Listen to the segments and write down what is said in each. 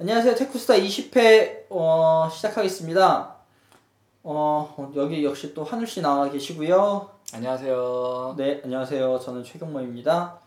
안녕하세요. 테크수다 20회 어, 시작하겠습니다. 어, 여기 역시 또 하늘 씨 나와 계시고요. 안녕하세요. 네, 안녕하세요. 저는 최경모입니다.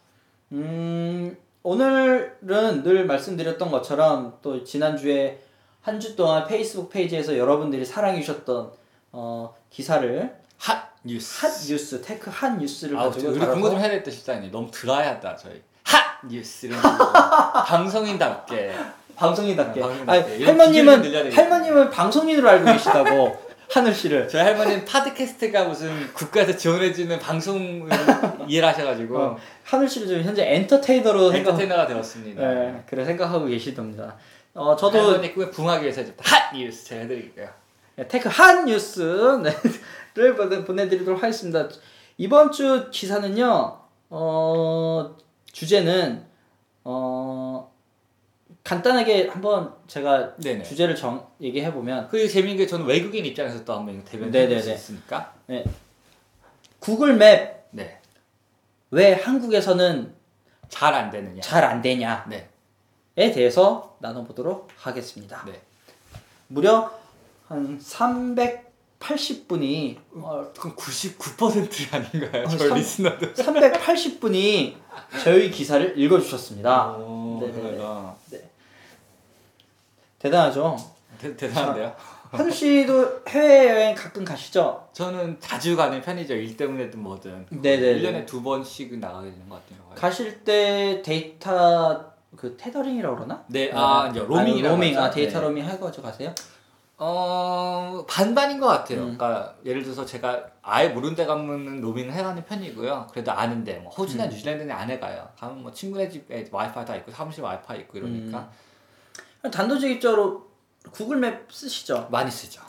음, 오늘은 늘 말씀드렸던 것처럼 또 지난주에 한 주 동안 페이스북 페이지에서 여러분들이 사랑해 주셨던 어, 기사를 핫 뉴스. 핫 뉴스, 테크 핫 뉴스를 아, 가지고 우리 그런 거좀 해야 되겠다 싶다니. 너무 dry하다 저희. 핫 뉴스 이런 거. 방송인답게. 방송인답게. 아, 아니, 방송인답게. 이런 할머님은. 할머님은 방송인으로 알고 계시다고 하늘 씨를. 저희 할머니는 podcast가 무슨 국가에서 지원해주는 방송을 이해를 하셔가지고 어, 하늘 씨를 지금 현재 entertainer로 생각. 엔터테이너가 되었습니다. 네, 그래 생각하고 계시답니다. 어, 저도 할머니 꿈에 부응하기 위해서. 핫 뉴스 제가 해드릴게요. 네, 테크 한 뉴스를 보내- 보내드리도록 하겠습니다. 이번 주 기사는요, 어, 주제는, 어, 간단하게 한번 제가 네네. 주제를 정, 얘기해 보면, 그 재밌는 게 저는 외국인 입장에서 또 한번 대변해. 볼수 있으니까. 구글 맵, 네. 왜 한국에서는 잘 안 되느냐. 잘 안 되냐에 네. 대해서 나눠 보도록 하겠습니다. 네. 무려 한 380분이, 어, 그럼 99% 아닌가요? 어, 저희 삼- 리스너들. 380분이 저희 기사를 읽어 주셨습니다. 오, 네네네. 대단하죠? 대, 대단한데요? 하늘 씨도 해외여행 가끔 가시죠? 저는 자주 가는 편이죠. 일 때문에든 뭐든. 네네네. 1년에 두 번씩은 나가게 되는 것 같아요. 가실 때 데이터 그 tethering이라고 그러나? 네, 아, 이제 로밍이라고 아, 로밍, 하죠. 아 데이터 네. 로밍 해가지고 가세요? 어, 반반인 것 같아요. 음. 그러니까 예를 들어서 제가 아예 모르는 데 가면은 로밍을 해가는 편이고요. 그래도 아는데 뭐 호주나 음. 뉴질랜드는 안 해가요. 가면 뭐 친구네 집에 와이파이 다 있고 사무실 와이파이 있고 이러니까 음. 단도직입적으로 구글 맵 쓰시죠? 많이 쓰죠.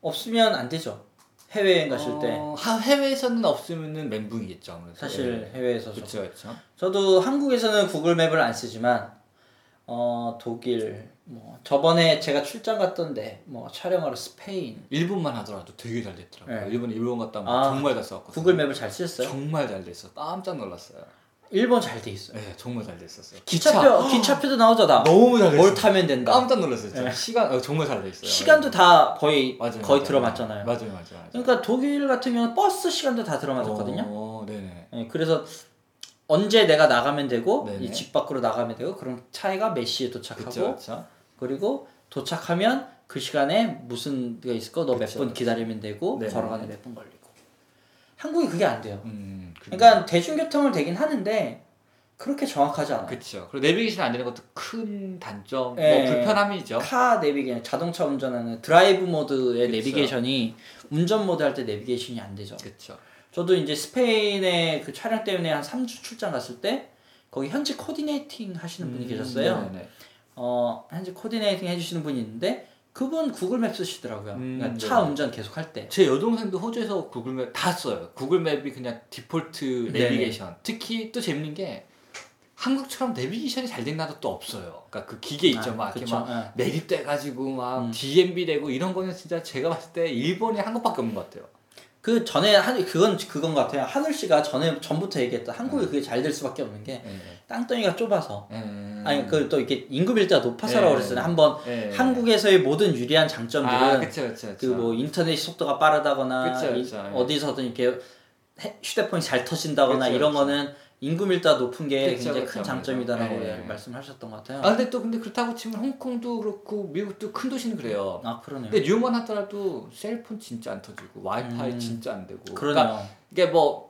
없으면 안 되죠. 해외여행 가실 때 어, 하- 해외에서는 없으면은 멘붕이겠죠. 아무래도. 사실 해외에서 좀. 그렇죠, 그렇죠. 저도 한국에서는 구글 맵을 안 쓰지만 어 독일 뭐 저번에 제가 출장 갔던데 뭐 촬영하러 스페인 일본만 하더라도 되게 잘 됐더라고요. 네. 일본 일본 갔다 오면 아, 정말 잘 썼거든요. 구글 맵을 잘 쓰셨어요? 정말 잘 됐어. 깜짝 놀랐어요. 일본 잘 돼 있어요. 네, 정말 잘 됐었어요. 기차표 기차표도 나오잖아. 너무 잘 됐어요. 뭘 타면 된다. 깜짝 놀랐어요. 진짜. 시간 어, 정말 잘 됐어요. 시간도 다 거의 맞아요, 거의 맞아요. 들어맞잖아요. 맞아요, 맞아요. 맞아요. 그러니까 독일 같은 경우는 버스 시간도 다 들어맞았거든요. 어, 네네. 예, 그래서 언제 내가 나가면 되고. 이 집 밖으로 나가면 되고 그럼 차이가 몇 시에 도착하고 그렇죠, 그렇죠. 그리고 도착하면 그 시간에 무슨 게 있을 거 너몇 그쵸, 분 그쵸. 기다리면 되고 네네. 걸어가는 몇 분 걸리고 한국이 그게 안 돼요. 음, 그러니까 대중교통을 되긴 하는데 그렇게 정확하지 않아요. 그렇죠. 그리고 내비게이션 안 되는 것도 큰 단점, 예. 뭐 불편함이죠. car 내비게이션 자동차 운전하는 드라이브 모드의 그쵸. 내비게이션이 운전 모드 할 때 내비게이션이 안 되죠. 그렇죠. 저도 이제 스페인에 그 촬영 때문에 한 3주 출장 갔을 때 거기 현지 coordinating 하시는 분이 계셨어요. 음, 네네. 어, 현지 coordinating 해주시는 분이 있는데 그분 구글맵 쓰시더라고요. 음, 그러니까 네. 차 운전 계속 할 때. 제 여동생도 호주에서 구글맵 다 써요. 구글맵이 그냥 디폴트 네네. 내비게이션. 특히 또 재밌는 게 한국처럼 내비게이션이 잘 된 나라도 또 없어요. 그러니까 그 기계 있죠, 아, 막 이렇게 그쵸. 막 예. 매립돼가지고 막 음. DMB 되고 이런 거는 진짜 제가 봤을 때 일본에 한 곳밖에 없는 것 같아요. 그 전에 한 그건 그건 것 같아요. 하늘 씨가 전에 전부터 얘기했다. 한국이 음. 그게 잘 될 수밖에 없는 게 예. 땅덩이가 좁아서. 예. 아니 그 또 이렇게 인구 밀도가 높아서라고 예. 그랬어요. 한번 예. 한국에서의 모든 유리한 장점들은 아, 그쵸, 그뭐 인터넷 속도가 빠르다거나 그쵸, 이- 그쵸, 예. 어디서든 이렇게 해- 휴대폰이 잘 터진다거나 그쵸, 이런. 거는 인구 밀도가 높은 게 그쵸, 굉장히 그쵸, 큰. 장점이다라고 예. 말씀하셨던 것 같아요. 아 근데 또 근데 그렇다고 치면 홍콩도 그렇고 미국도 큰 도시는 그래요. 아 그러네요. 근데 뉴욕만 하더라도 셀폰 진짜 안 터지고 와이파이 음. 진짜 안 되고. 그러네요. 그러니까 이게 뭐.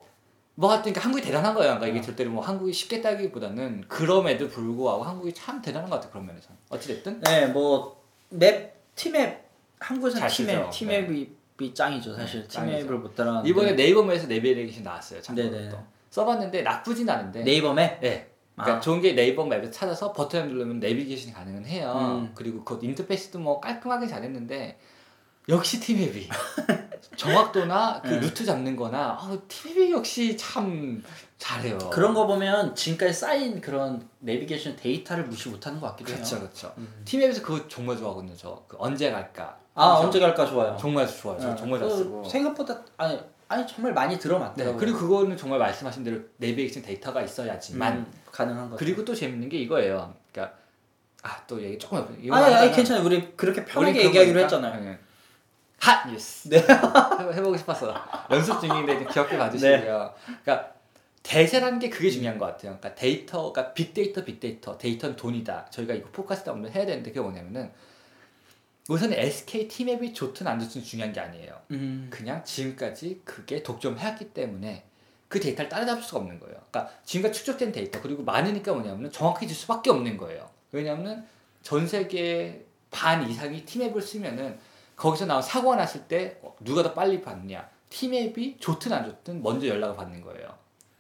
뭐 하여튼 그러니까 한국이 대단한 거예요. 그러니까 어. 이게 절대로 뭐 한국이 쉽게 따기보다는 그럼에도 불구하고 한국이 참 대단한 것 같아요. 그런 면에서. 어찌 됐든. 네, 뭐맵 티맵 한국에서 잘 티맵 쓰죠. 티맵이 이 짱이죠 사실 네. 티맵을 못 따라가는데 이번에 네이버 맵에서 내비게이션 나왔어요. 참고로 네네. 또. 써봤는데 나쁘진 않은데. 네이버 맵 네. 그러니까 아. 좋은 게 네이버 맵에 찾아서 버튼을 누르면 내비게이션이 가능은 해요. 음. 그리고 그 인터페이스도 뭐 깔끔하게 잘했는데 역시 티맵이 정확도나 그 네. 루트 잡는 거나 어, 티맵이 역시 참 잘해요. 그런 거 보면 지금까지 쌓인 그런 내비게이션 데이터를 무시 못하는 것 같기도 해요. 그렇죠, 그렇죠. 음. 티맵에서 그거 정말 좋아하거든요. 저 그 언제 갈까? 아 그래서 언제 갈까 좋아요. 정말 좋아요. 저 네. 정말 잘그 쓰고. 생각보다 아니 아니 정말 많이 네, 들어맞더라고요. 그리고 그거는 정말 말씀하신 대로 내비게이션 데이터가 있어야지만 음, 가능한 거죠. 그리고 또 재밌는 게 이거예요. 그러니까 아 또 얘기 조금 아니, 아니 괜찮아요. 우리 그렇게 편하게 얘기하기로 했잖아요. 네. 핫 뉴스. 네. 해- 해보고 싶었어. 연습 중인데 좀 기억해 봐주시고요. 네. 그러니까 대세라는 게 그게 중요한 것 같아요. 그러니까 데이터가 빅데이터, 빅데이터, 데이터는 돈이다. 저희가 이거 포커스다 한번 해야 되는데 그게 뭐냐면은 우선 SK 팀앱이 좋든 안 좋든 중요한 게 아니에요. 음. 그냥 지금까지 그게 독점을 해왔기 때문에 그 데이터를 따라잡을 수가 없는 거예요. 그러니까 지금까지 축적된 데이터 그리고 많으니까 뭐냐면 정확해질 수밖에 없는 거예요. 왜냐하면 전 세계 반 이상이 팀앱을 쓰면은 거기서 나온 사고가 났을 때 어, 누가 더 빨리 받느냐 팀앱이 좋든 안 좋든 먼저 연락을 받는 거예요.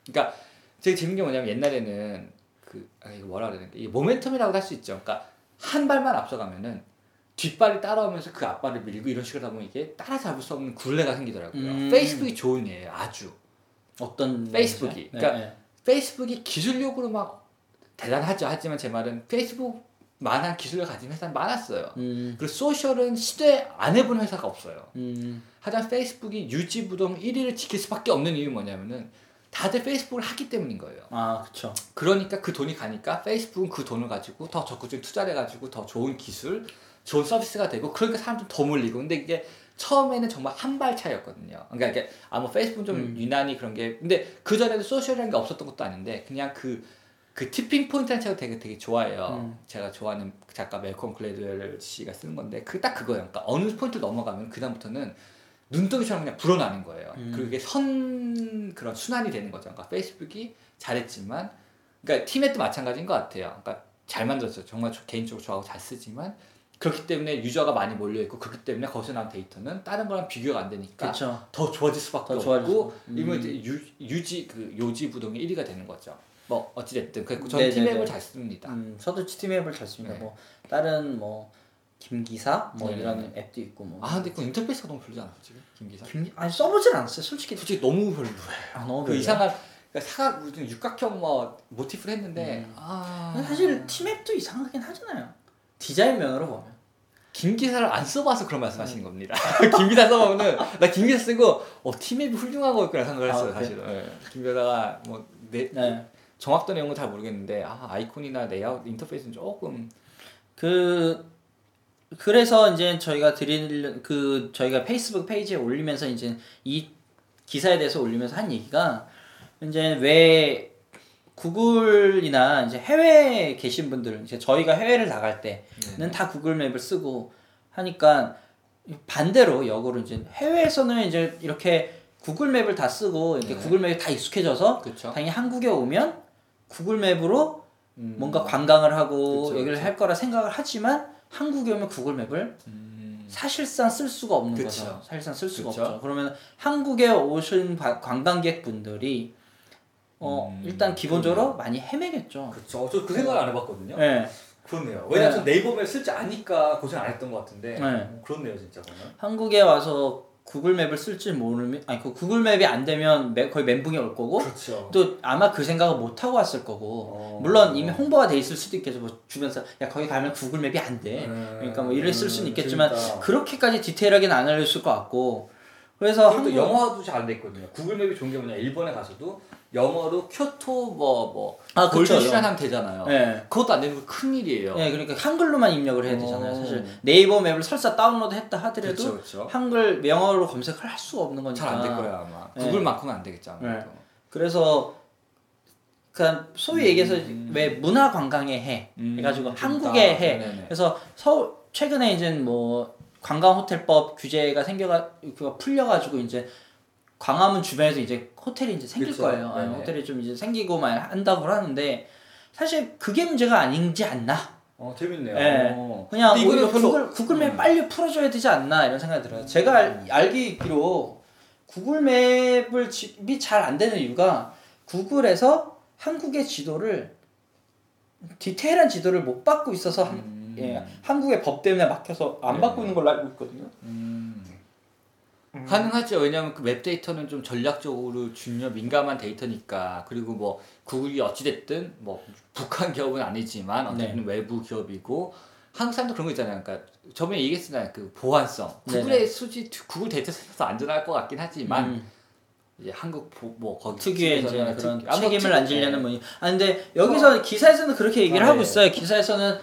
그러니까 되게 재밌는 게 뭐냐면 옛날에는 그 아, 이거 뭐라 그래야 되나 이게 모멘텀이라고 할 수 있죠. 그러니까 한 발만 앞서가면은 뒷발이 따라오면서 그 앞발을 밀고 이런 식으로 하다 보면 이게 따라잡을 수 없는 굴레가 생기더라고요. 음. 페이스북이 좋은 예예요. 아주. 어떤 페이스북이. 네, 그러니까 네. 페이스북이 기술력으로 막 대단하죠. 하지만 제 말은 페이스북 만한 기술을 가진 회사는 많았어요. 음. 그리고 social은 시도에 안 해본 회사가 없어요. 음. 하지만 페이스북이 요지부동 1위를 지킬 수밖에 없는 이유 뭐냐면은 다들 페이스북을 하기 때문인 거예요. 아, 그렇죠. 그러니까 그 돈이 가니까 페이스북은 그 돈을 가지고 더 적극적인 투자를 해가지고 더 좋은 기술, 좋은 서비스가 되고 그러니까 사람들 더 몰리고 근데 이게 처음에는 정말 한 발 차이였거든요. 그러니까 이게 아뭐 페이스북은 좀 음. 유난히 그런 게 근데 그 전에도 social이라는 게 없었던 것도 아닌데 그냥 그 그 Tipping Point라는 책을 되게 되게 좋아해요. 음. 제가 좋아하는 작가 말콤 글래드웰 씨가 쓰는 건데 그 딱 그거예요. 그러니까 어느 포인트 넘어가면 그 다음부터는 눈덩이처럼 그냥 불어나는 거예요. 음. 그게 선 그런 순환이 되는 거죠. 그러니까 페이스북이 잘했지만, 그러니까 티맵도 마찬가지인 것 같아요. 그러니까 잘 만들었어요. 정말 저- 개인적으로 좋아하고 잘 쓰지만 그렇기 때문에 유저가 많이 몰려 있고 그렇기 때문에 거기서 나온 데이터는 다른 거랑 비교가 안 되니까 그렇죠. 더 좋아질 수밖에 더 없고 수- 음. 이러면 이제 유, 유지 그 요지 부동의 1위가 되는 거죠. 뭐 어찌 됐든 그래서 저는. 팀앱을 잘 씁니다. 음, 저도 팀앱을 잘 씁니다. 네. 뭐 다른 뭐 김기사 뭐 네네. 이런 앱도 있고 뭐. 아 근데 그 인터페이스가 너무 별로지 않아요 지금 김 기사? 김 아니 써보진 않았어요. 솔직히 솔직히 너무 별로예요. 아, 너무 그. 이상한 그러니까 사각 무슨 육각형 뭐 모티프를 했는데 음. 아 사실 팀앱도 이상하긴 하잖아요. 디자인 면으로 보면. 김 기사를 안 써봐서 그런 말씀하시는 겁니다. 김 기사 써보면은 나 김 기사 쓰고 어 티맵이 훌륭하고 있구나 생각을 했어요 아? 사실은. 예. 김기사가 뭐 내 네. 정확도 내용은 잘 모르겠는데 아 아이콘이나 레이아웃 인터페이스는 조금 그 그래서 이제 저희가 드릴 그 저희가 페이스북 페이지에 올리면서 이제 이 기사에 대해서 올리면서 한 얘기가 이제 왜 구글이나 이제 해외에 계신 분들 이제 저희가 해외를 나갈 때는 다 구글 맵을 쓰고 하니까 반대로 역으로 이제 해외에서는 이제 이렇게 구글 맵을 다 쓰고 이렇게 네. 구글 맵에 다 익숙해져서 그렇죠. 당연히 한국에 오면 구글 맵으로 음. 뭔가 관광을 하고 그쵸, 여기를 그쵸. 할 거라 생각을 하지만 한국에 오면 구글 맵을 음. 사실상 쓸 수가 없는 그쵸. 거죠. 사실상 쓸 수가 그쵸. 없죠. 그러면 한국에 오신 바- 관광객 분들이 어 음, 일단 기본적으로 많이 헤매겠죠. 그렇죠. 저 그 생각을 안 해봤거든요. 네. 그렇네요. 왜냐면 전 네이버 맵쓸줄 아니까 고생 안 했던 것 같은데 네. 그렇네요 진짜 그러면. 한국에 와서 구글 맵을 쓸지 모르면 아니 그 구글 맵이 안 되면 매- 거의 멘붕이 올 거고 그렇죠. 또 아마 그 생각을 못 하고 왔을 거고 어. 물론 이미 홍보가 돼 있을 수도 있겠죠. 뭐 주변에서 야 거기 가면 구글 맵이 안 돼. 음, 그러니까 뭐 이랬을 수는 음, 있겠지만 재밌다. 그렇게까지 디테일하게는 안 알려줄 것 같고 그래서 한국 영어도 잘안돼 있거든요. 구글 맵이 좋은 게 뭐냐 일본에 가서도 영어로 쿄토 뭐뭐 아, 그쵸, 골드 시간하면 되잖아요. 네. 그것도 안 되는 거 큰일이에요. 네, 그러니까 한글로만 입력을 해야 되잖아요. 어. 사실 네이버 맵을 설사 다운로드 했다 하더라도 그렇죠, 그렇죠. 한글 영어로 검색을 할 수가 없는 거니까. 잘 안 될 거예요 아마. 네. 구글만큼은 안 되겠죠 아무래도. 그래서 그냥 소위 얘기해서 음. 왜 문화 관광의 해 음, 해가지고. 한국의 해. 네네네. 그래서 서울 최근에 이제 뭐 관광 호텔법 규제가 생겨가 풀려가지고 이제 광화문 주변에서 이제 호텔이 이제 생길 그쵸. 거예요. 아, 네네. 호텔이 좀 이제 생기고 막 한다고 하는데 사실 그게 문제가 아닌지 않나? 어 재밌네요. 네. 어. 그냥 오히려 별로- 구글 구글맵 음. 빨리 풀어줘야 되지 않나 이런 생각이 들어요. 제가 알, 알기 있기로 구글맵을 이 잘 안 되는 이유가 구글에서 한국의 지도를 디테일한 지도를 못 받고 있어서 한- 음. 예, 한국의 법 때문에 막혀서 안 네. 받고 있는 걸로 알고 있거든요. 음. 가능하죠. 왜냐하면 그 map 데이터는 좀 전략적으로 중요 민감한 데이터니까 그리고 뭐 구글이 어찌 됐든 뭐 북한 기업은 아니지만 어쨌든 외부 기업이고 한국 사람도 그런 거 있잖아요. 그러니까 저번에 얘기했잖아요. 그 보안성. 구글의 수지 구글 데이터 센터 안전할 것 같긴 하지만 음, 이제 한국 보, 뭐 거기 특유의 이제 그런 책임을 특- 안 지려는 뭐. 아 근데 여기서 기사에서는 그렇게 얘기를 아, 하고 네. 있어요. 기사에서는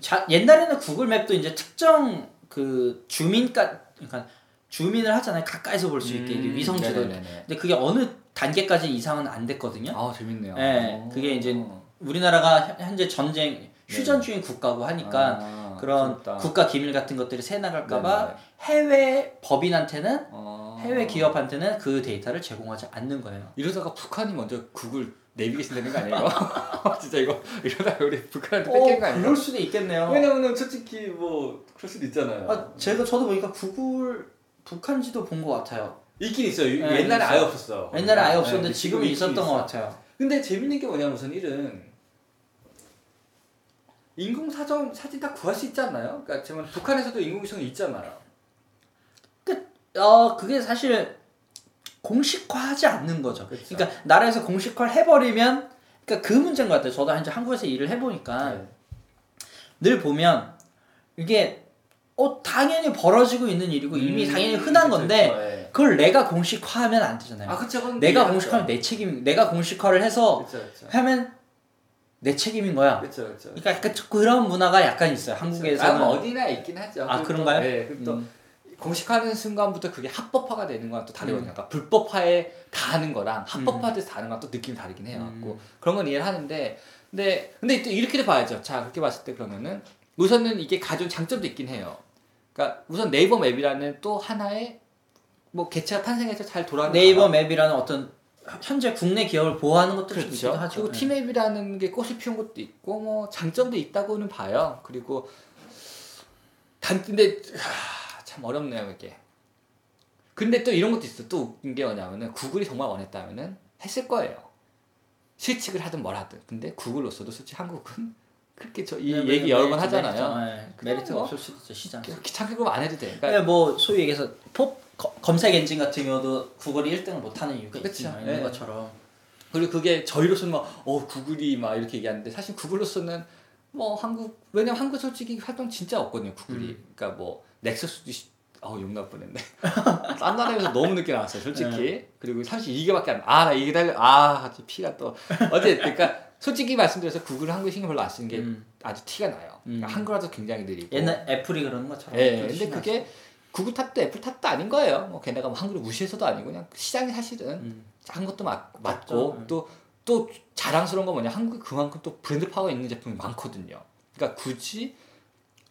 자, 옛날에는 구글 맵도 이제 특정 그 주민까 그러니까 주민을 하잖아요. 가까이서 볼 수 있게 음, 위성 지도. 네네네네. 근데 그게 어느 단계까지 이상은 안 됐거든요. 아 재밌네요. 네, 오. 그게 이제 우리나라가 현- 현재 전쟁 휴전 중인 국가고 하니까 네. 아, 그런 재밌다. 국가 기밀 같은 것들이 새 나갈까봐. 해외 법인한테는 어. 해외 기업한테는 그 데이터를 제공하지 않는 거예요. 이러다가 북한이 먼저 구글 내비게이션 되는 거 아니에요? 진짜 이거 이러다가 우리 북한한테 어, 뺏기는 거 아니에요? 그럴 수도 있겠네요. 왜냐면은 솔직히 뭐 그럴 수도 있잖아요. 아, 제가 저도 보니까 구글 북한 지도 본 것 같아요. 있긴 있어요. 네, 옛날에 있어요. 아예 없었어. 옛날에 아예 네, 없었는데 지금은 있긴 있었던 있어. 것 같아요. 근데 재밌는 게 뭐냐면 우선 일은 인공 사정 사진 다 구할 수 있지 않나요? 그러니까 지금 북한에서도 인공위성이 있잖아요. 어 그게 사실 공식화하지 않는 거죠. 그쵸. 그러니까 나라에서 공식화를 해버리면 그러니까 그 문제인 것 같아요. 저도 이제 한국에서 일을 해보니까 네. 늘 보면 이게 어 당연히 벌어지고 있는 일이고 이미 음, 당연히 흔한 그쵸, 건데 그쵸, 네. 그걸 내가 공식화하면 안 되잖아요. 아 그쵸. 그건 내가 이해하죠. 공식화하면 내 책임, 내가 공식화를 해서 그쵸 그쵸. 하면 내 책임인 거야. 그쵸 그쵸. 그러니까 약간 그런 문화가 약간 있어요. 한국에서는. 아, 뭐 어디나 있긴 하죠. 아, 그런가요? 네. 또 음. 공식화하는 순간부터 그게 합법화가 되는 거랑 또 다르거든요. 그러니까 불법화에 다 하는 거랑 합법화돼서 다 하는 거랑 또 느낌이 다르긴 해요. 음. 갖고 그런 건 이해를 하는데 근데 근데 또 이렇게도 봐야죠. 자 그렇게 봤을 때 그러면은 우선은 이게 가져온 장점도 있긴 해요. 그러니까 우선 네이버 맵이라는 또 하나의 뭐 개체가 탄생해서 잘 돌아가는 네이버 맵이라는 어떤 현재 국내 기업을 보호하는 것도 좀 그렇죠. 있기도 하죠. 그리고 네. 티맵이라는 게 꽃을 피운 것도 있고 뭐 장점도 있다고는 봐요. 그리고 단 근데 하, 참 어렵네요 이게. 근데 또 이런 것도 있어. 또 웃긴 게 뭐냐면은 구글이 정말 원했다면은 했을 거예요. 실측을 하든 뭘 하든. 근데 구글로서도 솔직히 한국은 그렇게 저이 네, 얘기 네, 여러 번 하잖아요. 메리트, 네. 메리트가 뭐. 없을 수도 있죠 시장. 귀찮게 그럼 안 해도 돼. 그러니까 그러니까 뭐 소위 얘기해서 포, 거- 검색 엔진 같은 경우도 구글이 1등을 못하는 이유가. 있지 있는 네. 것처럼. 그리고 그게 저희로서는 막, 어, 구글이 막 이렇게 얘기하는데 사실 구글로서는 뭐 한국, 왜냐면 한국 솔직히 활동 진짜 없거든요, 구글이. 음. 그러니까 뭐, 넥서스도, 시- 어우, 욕날 뻔했네. 딴 나라에서 너무 늦게 나왔어요, 솔직히. 네. 그리고 32개밖에 안, 아, 나 이게 달려, 아, 피가 또. 어쨌든, 그러니까 솔직히 말씀드려서 구글은 한국에 신경 별로 안 쓰는 게 음. 아주 티가 나요. 그러니까 음. 한글화도 굉장히 느리고. 옛날 애플이 그러는 것처럼. 예, 좀 근데. 그게 구글 탓도 애플 탓도 아닌 거예요. 뭐 걔네가 뭐 한글을 무시해서도 아니고 그냥 시장이 사실은 음. 한 것도 맞, 맞고 맞죠. 또또 자랑스러운 건 뭐냐 한국이 그만큼 또 브랜드 파워 있는 제품이 많거든요. 그러니까 굳이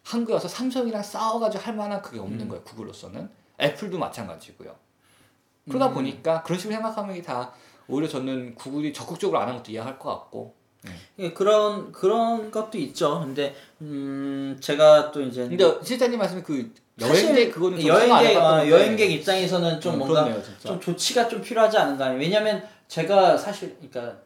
한국에 와서 삼성이랑 싸워가지고 할 만한 그게 없는 음. 거예요. 구글로서는 애플도 마찬가지고요. 그러다 음. 보니까 그런 식으로 생각하면 이게 다 오히려 저는 구글이 적극적으로 안 한 것도 이해할 것 같고. 예, 그런 그런 것도 있죠. 근데 음 제가 또 이제 근데 실장님 말씀에 그 여행객 그거는 좀 여행객 해봤던 여행객 입장에서는 좀 음, 뭔가 그렇네요. 좀 조치가 좀 필요하지 않은가. 왜냐면 제가 사실 그러니까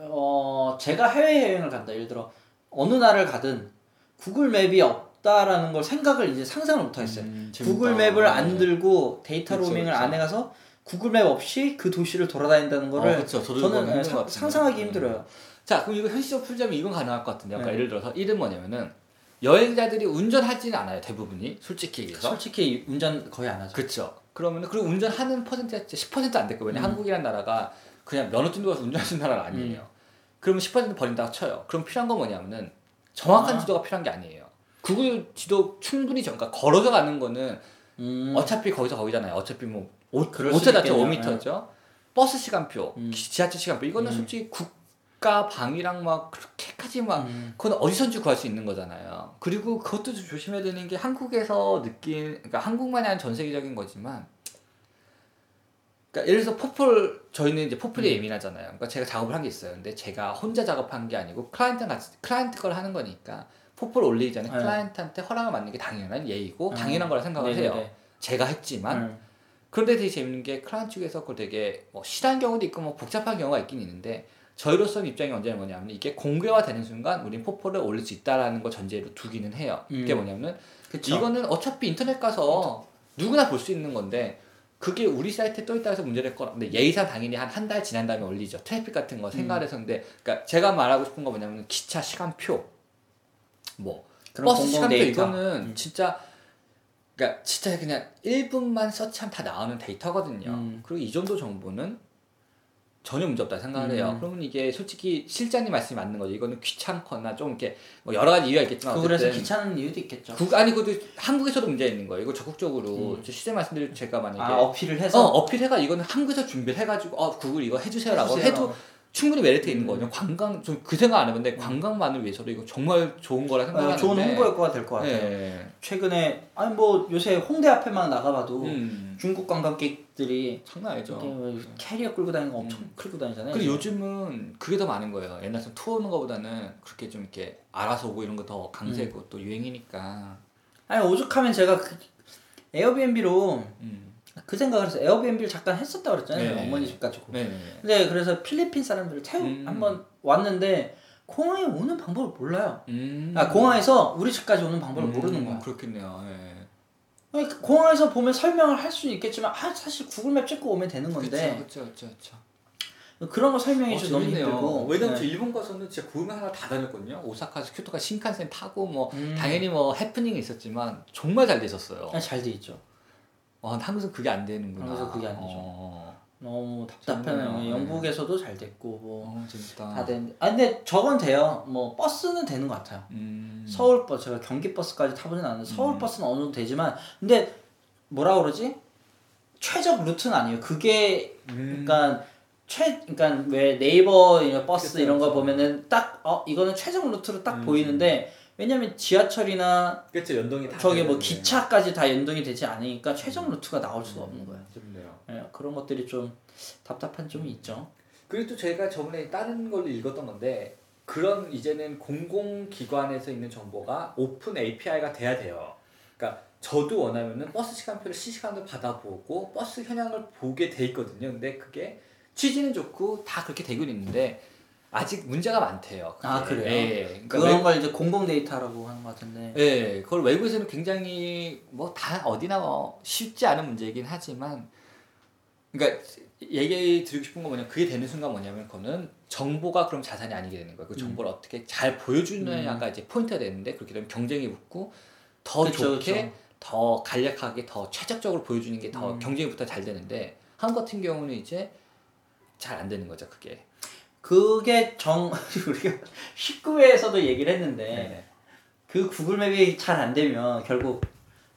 어 제가 해외 여행을 간다. 예를 들어 어느 나라를 가든 구글 맵이 없다라는 걸 생각을 이제 상상을 못 하겠어요. 음. 구글 맵을 안 네. 들고 데이터 그쵸, 로밍을 그쵸. 안 해가서 구글 맵 없이 그 도시를 돌아다닌다는 거를 어, 저는 상-. 상상하기 음. 힘들어요. 자, 그럼 이거 현실적으로 풀자면 이건 가능할 것 같은데요. 그러니까 네. 예를 들어서 이름 뭐냐면은 여행자들이 운전하지는 않아요. 대부분이 솔직히 얘기해서. 솔직히 운전 거의 안 하죠. 그렇죠. 그러면은 그리고 운전하는 퍼센트가 10%안 됐고 왜냐 음. 면 한국이라는 나라가 그냥 면허증도 가서 운전하는 나라가 아니에요. 음. 그러면 10% 버린다고 쳐요. 그럼 필요한 건 뭐냐면은 정확한 아. 지도가 필요한 게 아니에요. 구글 지도 충분히 정, 그러니까 걸어서 가는 거는 음. 어차피 거기서 거기잖아요. 어차피 뭐 오, 그럴 오차 수도 자체 있겠네요. 5m죠. 버스 시간표, 음. 지하철 시간표 이거는 음. 솔직히 국 가 방위랑 막 그렇게까지 막 음. 그건 어디선지 구할 수 있는 거잖아요. 그리고 그것도 좀 조심해야 되는 게 한국에서 느낀, 그러니까 한국만이 아닌 전 세계적인 거지만, 그러니까 예를 들어서 포폴 저희는 이제 포폴이 음. 예민하잖아요. 그러니까 제가 작업을 한 게 있어요. 근데 제가 혼자 작업한 게 아니고 클라이언트 같이 클라이언트 걸 하는 거니까 포폴 올리기 전에 네. 클라이언트한테 허락을 받는 게 당연한 예의고 음. 당연한 거라 생각을 네네네. 해요. 제가 했지만 음. 그런데 되게 재밌는 게 클라이언트 측에서 그걸 되게 뭐 싫어한 경우도 있고 뭐 복잡한 경우가 있긴 있는데 저희로서는 입장이 언제냐 뭐냐면 이게 공개화되는 순간 우린 포폴을 올릴 수 있다라는 걸 전제로 두기는 해요. 음. 그게 뭐냐면 그쵸. 이거는 어차피 인터넷 가서 누구나 볼 수 있는 건데 그게 우리 사이트에 떠 있다 해서 문제될 거라. 근데 예의상 당연히 한 한 달 지난 다음에 올리죠. 트래픽 같은 거 생각해서 근데 그러니까 제가 말하고 싶은 거 뭐냐면 기차 시간표 뭐 그런 버스 시간표 데이터. 이거는 음. 진짜 그러니까 진짜 그냥 1분만 search하면 다 나오는 데이터거든요. 음. 그리고 이 정도 정보는 전혀 문제 없다 생각을 해요. 음. 그러면 이게 솔직히 실장님 말씀이 맞는 거죠. 이거는 귀찮거나 좀 이렇게 뭐 여러 가지 이유가 있겠지만 그래서 귀찮은 이유도 있겠죠. 국 아니 그것도 한국에서도 문제가 있는 거예요. 이거 적극적으로 음. 저 시세 말씀드릴 제가 만약에 아 어필을 어, 해서 어필해가 이거는 한국에서 준비를 해가지고 어 구글 이거 해주세요라고 해주세요. 해도 충분히 메리트 있는 음. 거거든요. 관광 좀 그 생각 안 해봤는데 관광만을 위해서도 이거 정말 좋은 거라 어, 생각하는데 좋은 홍보 효과가 될 것 같아요. 네. 최근에 아니 뭐 요새 홍대 앞에만 나가봐도 음. 중국 관광객들이 장난 아니죠. 뭐 캐리어 끌고 다니는 거 엄청 끌고 다니잖아요. 그리고 요즘은 그게 더 많은 거예요. 옛날처럼 투어 오는 거보다는 그렇게 좀 이렇게 알아서 오고 이런 거 더 강세고 음. 또 유행이니까. 아니 오죽하면 제가 그 에어비앤비로 음. 그 생각을 해서 에어비앤비를 잠깐 했었다 그랬잖아요. 네. 어머니 집 가지고. 네네. 근데 그래서 필리핀 사람들을 태우 음. 한번 왔는데 공항에 오는 방법을 몰라요. 음. 아 공항에서 우리 집까지 오는 방법을 음, 모르는 거야. 그렇겠네요. 그 공항에서 보면 설명을 할 수는 있겠지만 아 사실 구글맵 찍고 오면 되는 건데 그렇죠, 그렇죠, 그렇죠. 그런 거 설명해 어, 주면 너무. 힘들고. 왜냐면 네. 저 일본 가서는 진짜 구름에 하나 다 다녔거든요. 오사카에서 큐토가 신칸센 타고 뭐 음. 당연히 뭐 해프닝이 있었지만 정말 잘 되셨어요. 아, 잘돼 있죠. 와, 한국에서 그게 안 되는구나. 한국에서 그게 안 되죠. 어, 너무 답답하네요. 재밌네요. 영국에서도 잘 됐고 뭐. 어, 재밌다. 다 되는데 아 근데 저건 돼요 뭐 버스는 되는 것 같아요 음. 서울 버스 제가 경기 버스까지 타보진 않았는데 서울 음. 버스는 어느 정도 되지만 근데 뭐라 그러지 최적 루트는 아니에요 그게 음. 그러니까 최 그러니까 왜 네이버 버스 그쵸, 이런 거. 보면은 딱 어 이거는 최적 루트로 딱 음. 보이는데 왜냐면 지하철이나 그렇죠 연동이 다 저기 뭐. 기차까지 다 연동이 되지 않으니까 최적 루트가 나올 수가 없는 거예요 음, 재밌네요. 예, 그런 것들이 좀 답답한 점이 있죠 그리고 또 제가 저번에 다른 걸로 읽었던 건데 그런 이제는 공공기관에서 있는 정보가 오픈 API가 돼야 돼요. 그러니까 저도 원하면은 버스 시간표를 실시간으로 받아보고 버스 현황을 보게 돼 있거든요. 근데 그게 취지는 좋고 다 그렇게 되고 있는데 아직 문제가 많대요. 그게. 아, 그래요? 예. 그러니까 그런 외- 걸 이제 공공 데이터라고 하는 것 같은데 예, 그걸 외국에서는 굉장히 뭐 다 어디나 뭐 쉽지 않은 문제이긴 하지만, 그러니까 얘기 드리고 싶은 건 뭐냐, 그게 되는 순간 뭐냐면 그거는 정보가 그럼 자산이 아니게 되는 거예요. 그 정보를 어떻게 잘 보여주느냐가 이제 포인트가 되는데 그렇게 되면 경쟁이 붙고 더 그쵸, 좋게, 그쵸. 더 간략하게, 더 최적적으로 보여주는 게더 음. 경쟁이 붙어 잘 되는데 한국 같은 경우는 이제 잘 안 되는 거죠, 그게. 그게 정 우리가 19회에서도 얘기를 했는데 네. 그 구글 맵이 잘 안 되면 결국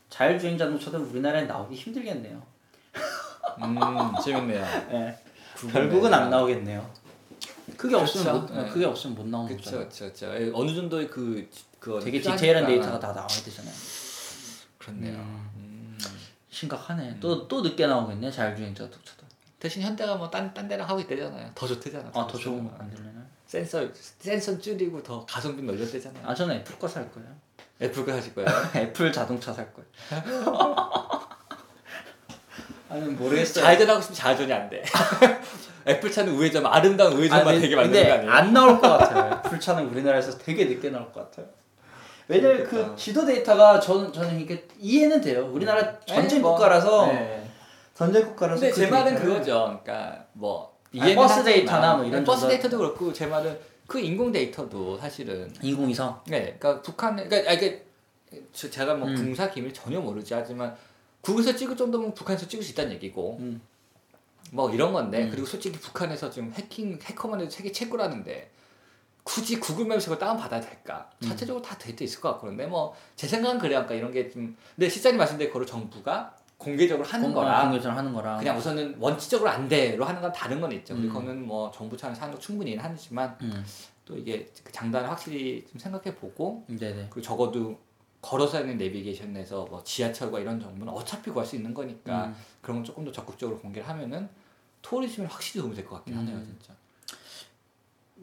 자율주행 자동차도 우리나라에 나오기 힘들겠네요. 음, 재밌네요. 예. 구글맵. 결국은 안 나오겠네요. 그게 없으면 그쵸. 못, 네. 그게 없으면 못 나오는 거잖아요. 그렇죠, 그렇죠. 어느 정도의 그, 그 되게. 디테일한 데이터가 다 나와야 되잖아요. 그렇네요. 음. 음. 심각하네. 또또 늦게 나오겠네 자율주행 자동차도. 대신 현대가 뭐딴 딴 데랑 하고 있대잖아요. 더 좋대잖아. 아더 좋은 거 만들려나? 센서 센서 줄이고 더 가성비 늘렸대잖아요. 아 저는 애플 거 살 거예요. 애플 거 하실 거예요? 애플 자동차 살 거예요. 아니 모르겠어요. 좌회전하고 싶으면 좌회전이 안 돼. 애플 차는 우회전 아름다운 우회전만 아니, 되게 만드는 거 아니에요? 안 나올 것 같아요. 애플 차는 우리나라에서 되게 늦게 나올 것 같아요. 왜냐면 그러니까. 그 지도 데이터가 저는 저는 이게 이해는 돼요. 우리나라 전쟁 네, 뭐, 국가라서 네. 전쟁 국가라서 근데 그제 말은 그거죠. 그러니까 뭐 아니, 버스 데이터나 뭐 이런 버스 정도- 데이터도 그렇고 제 말은 그 인공 데이터도 사실은 인공위성. 네, 그러니까 북한, 그러니까 아, 이게 저- 제가 뭐 음. 군사 기밀 전혀 모르지 하지만 국에서 찍을 정도면 북한에서 찍을 수 있다는 얘기고 음. 뭐 이런 건데 음. 그리고 솔직히 북한에서 지금 해킹 해커만 해도 세계 최고라는데 굳이 구글맵에서 다운 받아야 될까? 음. 자체적으로 다 데이터 있을 것 같고 그런데 뭐 제 생각은 그래요. 그러니까 이런 게 좀 근데 실장님 말씀대로 정부가 공개적으로 하는 거라 공개적으로 하는 거라. 그냥 우선은 원칙적으로 안 돼로 하는 건 다른 건 있죠. 음. 그거는 뭐 정부 차원에서 하는 거 충분히 하지만 음. 또 이게 그 장단을 확실히 좀 생각해 보고. 그리고 적어도 걸어서 하는 내비게이션에서 뭐 지하철과 이런 정보는 어차피 구할 수 있는 거니까 음. 그런 건 조금 더 적극적으로 공개를 하면은 토리즘에 확실히 도움이 될 것 같긴 하네요, 음. 진짜.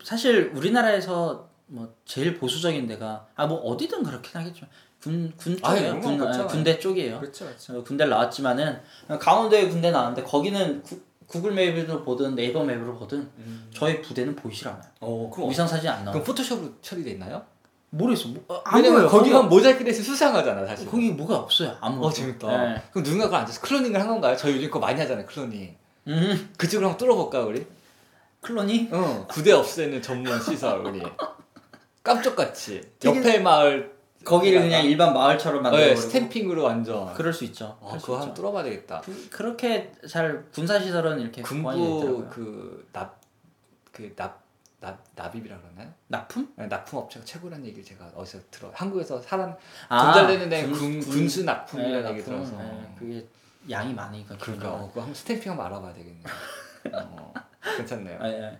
사실 우리나라에서 뭐 제일 보수적인 데가 아 뭐 어디든 그렇긴 하겠죠. 군군 쪽이에요. 군, 아, 그렇잖아요. 군대 쪽이에요. 그렇죠, 그렇죠. 어, 군대를 나왔지만은 강원도에 군대 나왔는데 거기는 구, 구글 맵으로 보든 네이버 맵으로 보든 음. 저희 부대는 보이질 않아요. 어, 그럼 위성 사진 안 나와. 그럼 포토샵으로 처리돼 있나요? 모르겠어. 뭐, 어, 안 왜냐면. 거기가 거기, 모자이크 돼서 수상하잖아, 사실. 거기 뭐가 없어요. 아무. 어, 재밌다. 네. 그럼 누군가 그걸 앉아서 클로닝을 한 건가요? 저 요즘 그거 많이 하잖아요, 클로닝. 음, 그쪽으로 한번 뚫어볼까, 우리? 클로니? 어, 구대 없애는 전문 시설, 우리. 깜짝같이. 되게- 옆에 마을 거기를 그냥 일반 마을처럼 네, 만들어 버리고 스탬핑으로 완전. 그럴 수 있죠. 아, 그거. 한번 뚫어봐야 되겠다. 그, 그렇게 잘 군사 시설은 이렇게 군부 되더라고요. 그납그납 납 납입이라 그러나요? 납품? 네, 납품 업체가 최고라는 얘기를 제가 어디서 들어. 한국에서 사람 아, 분달되는 데 군- 군, 군- 군수 납품이라는 네, 얘기 납품. 들어서. 네, 그게 양이 많으니까 그러니까 어, 그거 한번 스탬핑 한번 알아봐야 되겠네요. 어, 괜찮네요. 아, 예.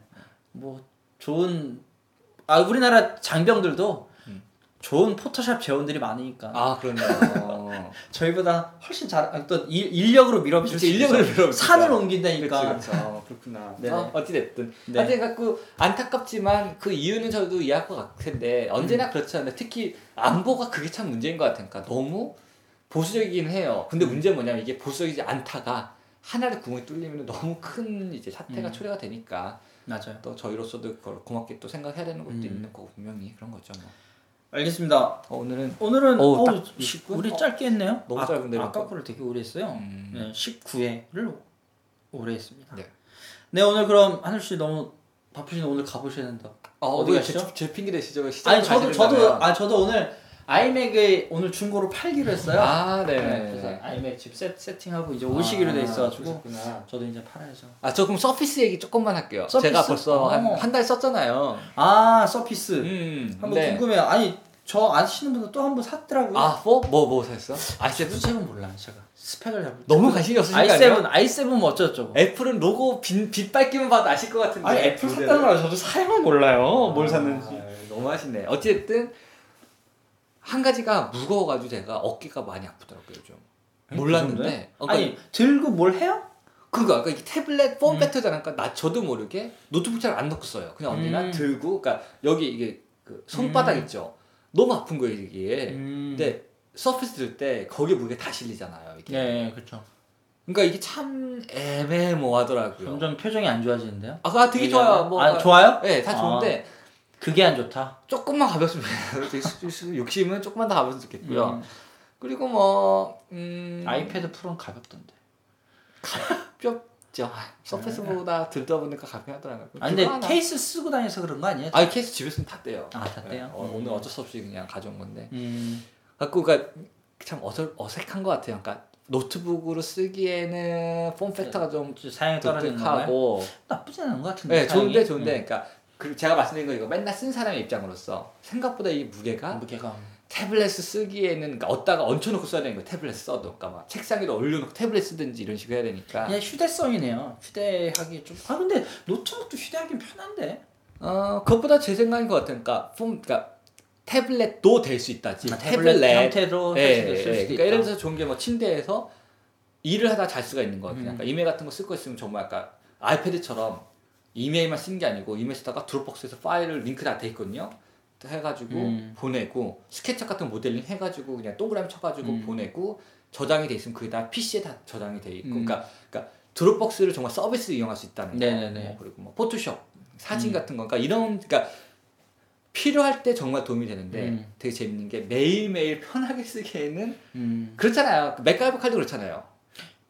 뭐 좋은 아 우리나라 장병들도 음. 좋은 포토샵 재원들이 많으니까 아 그러네요. 저희보다 훨씬 잘또 인력으로 밀어붙일 수 인력으로. 밀어붙이죠. 산을 옮긴다니까 그렇죠, 그렇죠. 그렇구나. 네네. 어, 어찌 됐든. 네. 하여튼 갖고 안타깝지만 그 이유는 저도 이해할 것 같은데 언제나 그렇지 않아요. 특히 안보가 그게 참 문제인 것 같으니까 너무 보수적이긴 해요. 근데 문제는 뭐냐면 이게 보수적이지 않다가 하나의 구멍이 뚫리면 너무 큰 이제 사태가 음. 초래가 되니까 맞아요. 또 저희로서도 그걸 고맙게 또 생각해야 되는 것도 음. 있는 거고 분명히 그런 거죠. 뭐. 알겠습니다. 어, 오늘은 오늘은 딱 시- 20분? 우리 어, 짧게 했네요. 너무 아, 짧은데, 아까? 거를 되게 오래 했어요. 음. 네, 19회를 오래 했습니다. 네. 네 오늘 그럼 하늘 씨 너무 바쁘신데 오늘 가보셔야 된다. 어, 어디 가시죠? 제, 제 핑계 대시죠. 아니 저도 저도. 아 저도 오늘 아이맥을 오늘 중고로 팔기로 했어요. 아, 네. 네, 그래서 아이맥 집 세, 세팅하고 이제 오시기로 돼 있어가지고. 저도 이제 팔아야죠. 아, 저 그럼 서피스 얘기 조금만 할게요. 서피스? 제가 벌써 한 어. 한달 썼잖아요. 아 서피스 음. 한번 근데 궁금해요. 아니 저 아시는 분들 또한 번 샀더라고요. 아, 뭐? 뭐, 뭐 샀어? i7? 스펙은 몰라요 제가 스펙을 잘 모르- 너무 관심이 없으니까 i7 i7 뭐 어쩌고저쩌고. 애플은 로고 빛, 빛 밝기만 봐도 아실 것 같은데. 아니 애플. 샀다는 걸 저도 사양은 몰라요. 뭘 아, 샀는지. 너무 하시네. 어쨌든 한 가지가 무거워가지고 제가 어깨가 많이 아프더라고요 좀. 몰랐는데. 어, 그러니까 아니 들고 뭘 해요? 그거 그러니까 이게 태블릿 폼 음. 팩터잖아. 그러니까 나 저도 모르게 노트북 잘 안 넣고 써요. 그냥 언제나 음. 들고 그러니까 여기 이게 그 손바닥 음. 있죠. 너무 아픈 거예요 이게. 음. 근데 서피스 들 때 거기 무게 다 실리잖아요. 이게. 네, 그렇죠. 그러니까 이게 참 애매모호하더라고요. 점점 표정이 안 좋아지는데요. 아, 되게 좋아요. 뭐, 아 좋아요? 네, 다 좋은데 그게 안 좋다. 조금만 가볍으면 욕심은 조금만 더 가볍으면 좋겠고요. 음. 그리고 뭐 음, 아이패드 프로는 가볍던데. 가볍죠. 아, 서피스보다 들다 보니까 가볍게 하더라고요. 아 근데 하나. 케이스 쓰고 다녀서 그런 거 아니에요? 아 케이스 집에 쓰면 다 떼요. 아, 다 떼요? 어, 음. 오늘 어쩔 수 없이 그냥 가져온 건데. 음. 갖고 그러니까 참 어색 어색한 것 같아요. 그러니까 노트북으로 쓰기에는 form factor가 좀 사양이 떨어지는? 독특하고 나쁘지 않은 것 같은데. 네, 좋은데? 좋은데 음. 그러니까 그 제가 말씀드린 거 이거 맨날 쓴 사람의 입장으로서 생각보다 이 무게가 무게가 태블릿 쓰기에는 그러니까 어디다가 얹혀놓고 써야 되는 거예요. 태블릿 써도 그러니까 막 책상 위로 올려놓고 태블릿 쓰든지 이런 식으로 해야 되니까 그냥 휴대성이네요. 휴대하기 좀. 아 근데 노트북도 휴대하기 편한데. 어 그것보다 제 생각인 것 같아요. 그러니까 폼 그러니까 태블릿도 될 수 있다지. 아, 태블릿 형태로 예, 쓸 예, 수도 예. 있다. 그러니까 예를 들어서 좋은 게 뭐 침대에서 일을 하다 잘 수가 있는 거 같아요. 음. 약간 이메일 같은 거 쓸 거 있으면 정말 약간 아이패드처럼 이메일만 쓰는 게 아니고 이메일 쓰다가 드롭박스에서 파일을 링크 다 돼 있거든요. 해가지고 음. 보내고 스케치업 같은 거 모델링 해가지고 그냥 동그라미 쳐가지고 음. 보내고 저장이 돼 있으면 그게 다 PC에 다 저장이 돼 있고 음. 그러니까, 그러니까 드롭박스를 정말 서비스 이용할 수 있다는 거 네네네. 뭐 그리고 뭐 포토샵 사진 음. 같은 거 그러니까 이런 그러니까 필요할 때 정말 도움이 되는데 음. 되게 재밌는 게 매일매일 편하게 쓰기에는 음. 그렇잖아요. 맥가이버 칼도 그렇잖아요.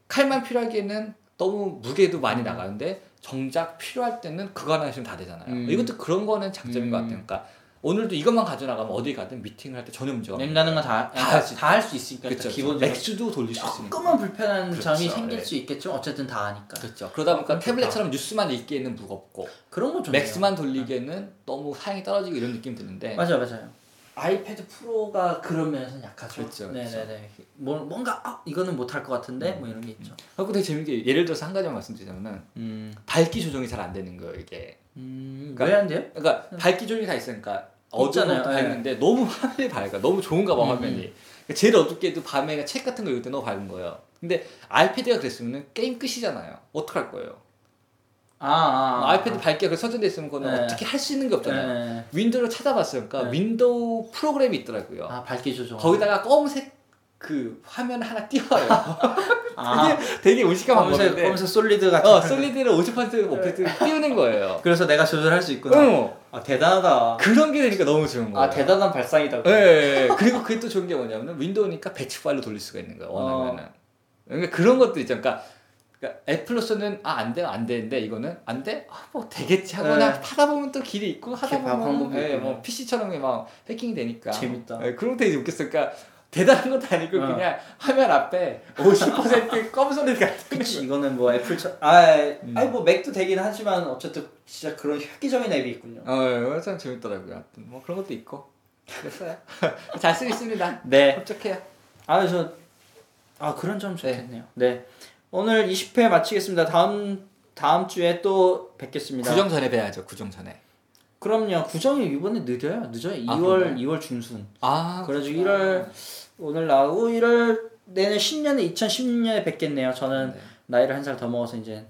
칼만 필요하기에는 너무 무게도 많이 음. 나가는데 정작 필요할 때는 그거 하나 있으면 다 되잖아요. 음. 이것도 그런 거는 장점인 음. 것 같아요. 그러니까 오늘도 이것만 가져나가면 어디 가든 미팅을 할 때 전혀 문제가 없는 냉다는 거다 다 할 수 있으니까 그렇죠. 기본적으로 맥주도 돌릴 수 있으니까. 조금만 불편한 그렇죠. 점이 생길 네. 수 있겠지만 어쨌든 다 하니까 그렇죠. 그러다 보니까. 태블릿처럼 뉴스만 읽기에는 무겁고 그런 거 좋네요. 맥스만 돌리기에는 너무 사양이 떨어지고 이런 느낌 드는데 맞아요, 맞아요. 아이패드 프로가 그런 면에서는 약하죠. 그렇죠. 네네네. 뭐 뭔가 아, 이거는 못할 것 같은데 뭐 이런 게 있죠. 하고 되게 재밌게 예를 들어서 한 가지만 말씀드리자면은 음, 밝기 조정이 잘 안 되는 거예요 이게. 음 그러니까- 왜안 돼요? 그러니까 밝기 조정이 다 있으니까 예. 밝은데 너무 화면이 밝아 너무 좋은가 봐 음, 화면이 그러니까 제일 어둡게 해도 밤에 책 같은 거 읽을 때 너무 밝은 거예요 근데 아이패드가 그랬으면 게임 끝이잖아요 어떡할 거예요 아, 아, 아 아이패드 밝게 그 설정돼 있으면 그거는 네. 어떻게 할 수 있는 게 없잖아요 네. 윈도우를 찾아봤어요 그러니까 네. 윈도우 프로그램이 있더라고요 아 밝기 조정. 거기다가 검은색 그 화면 하나 띄워요 아, 그게 되게 의식감 안 검은색 솔리드 같은. 어 거. 솔리드를 50% 오펙트를 띄우는 거예요 그래서 내가 조절할 수 있구나. 응 아 대단하다. 그런 게 되니까 너무 좋은 거예요 아 대단한 발상이다. 예. 그리고 그게 또 좋은 게 뭐냐면 윈도우니까 배치 파일로 돌릴 수가 있는 거예요 원하면은 어. 그러니까 그런 것들 있죠 그러니까 그러니까 애플로서는 아 안 돼, 안 되는데 이거는 안 돼? 아, 뭐 되겠지 네. 나 타다 보면 또 길이 있고 하다 보면 예, 있구나. 뭐 PC처럼 막 해킹이 되니까 재밌다. 예, 그런 거 되게 웃겼어. 그러니까 대단한 것도 아니고 어. 그냥 화면 앞에 50% 검소리 같은 그치 이거는 뭐 애플 처 아 아니 뭐 맥도 되긴 하지만 어쨌든 진짜 그런 획기적인 앱이 있군요. 어, 참 재밌더라고요. 하여튼 뭐 그런 것도 있고 그랬어요. 잘 쓰겠습니다. 네. 흡족해요. 아, 저, 아, 그런 점 좋겠네요. 네. 오늘 20회 마치겠습니다. 다음, 다음 주에 또 뵙겠습니다. 구정 전에 뵈야죠. 구정 전에. 그럼요. 구정이 이번에 늦어요. 늦어요. 아, 2월, 그런가요? 2월 중순. 아, 그래가지고 1월, 오늘 나오고 1월, 내년 10년에, 2016년에 뵙겠네요. 저는 네. 나이를 한 살 더 먹어서 이제,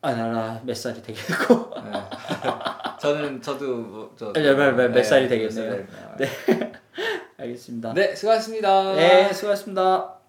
아, 나몇 살이 되겠고. 네. 저는 저도 뭐, 저 네, 몇- 몇- 몇 살이 몇 되겠네요. 살이 되겠네요. 알겠습니다. 네, 수고하셨습니다. 네, 수고하셨습니다.